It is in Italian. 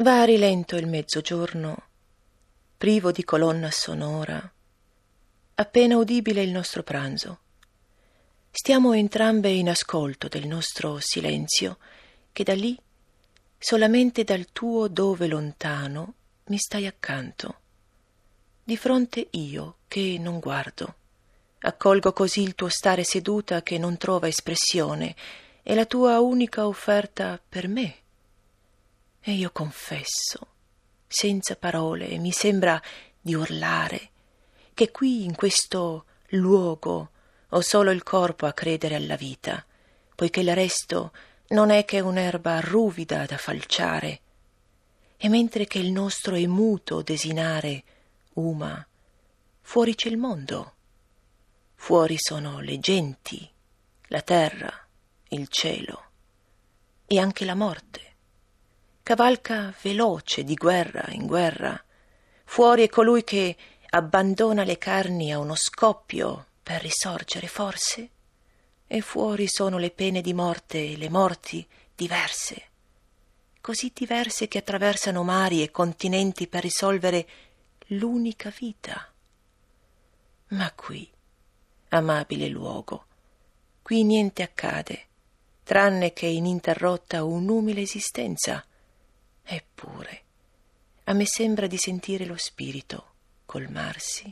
Va a rilento il mezzogiorno, privo di colonna sonora, appena udibile il nostro pranzo. Stiamo entrambe in ascolto del nostro silenzio, che da lì, solamente dal tuo dove lontano, mi stai accanto. Di fronte io, che non guardo. Accolgo così il tuo stare seduta che non trova espressione, è la tua unica offerta per me e io confesso, senza parole, mi sembra di urlare, che qui in questo luogo ho solo il corpo a credere alla vita, poiché il resto non è che un'erba ruvida da falciare. E mentre che il nostro è muto desinare, uma, fuori c'è il mondo. Fuori sono le genti, la terra, il cielo e anche la morte cavalca veloce di guerra in guerra. Fuori è colui che abbandona le carni a uno scoppio per risorgere forse? E fuori sono le pene di morte e le morti diverse, così diverse che attraversano mari e continenti per risolvere l'unica vita. Ma qui, amabile luogo, qui niente accade, tranne che ininterrotta un'umile esistenza Eppure, a me sembra di sentire lo spirito colmarsi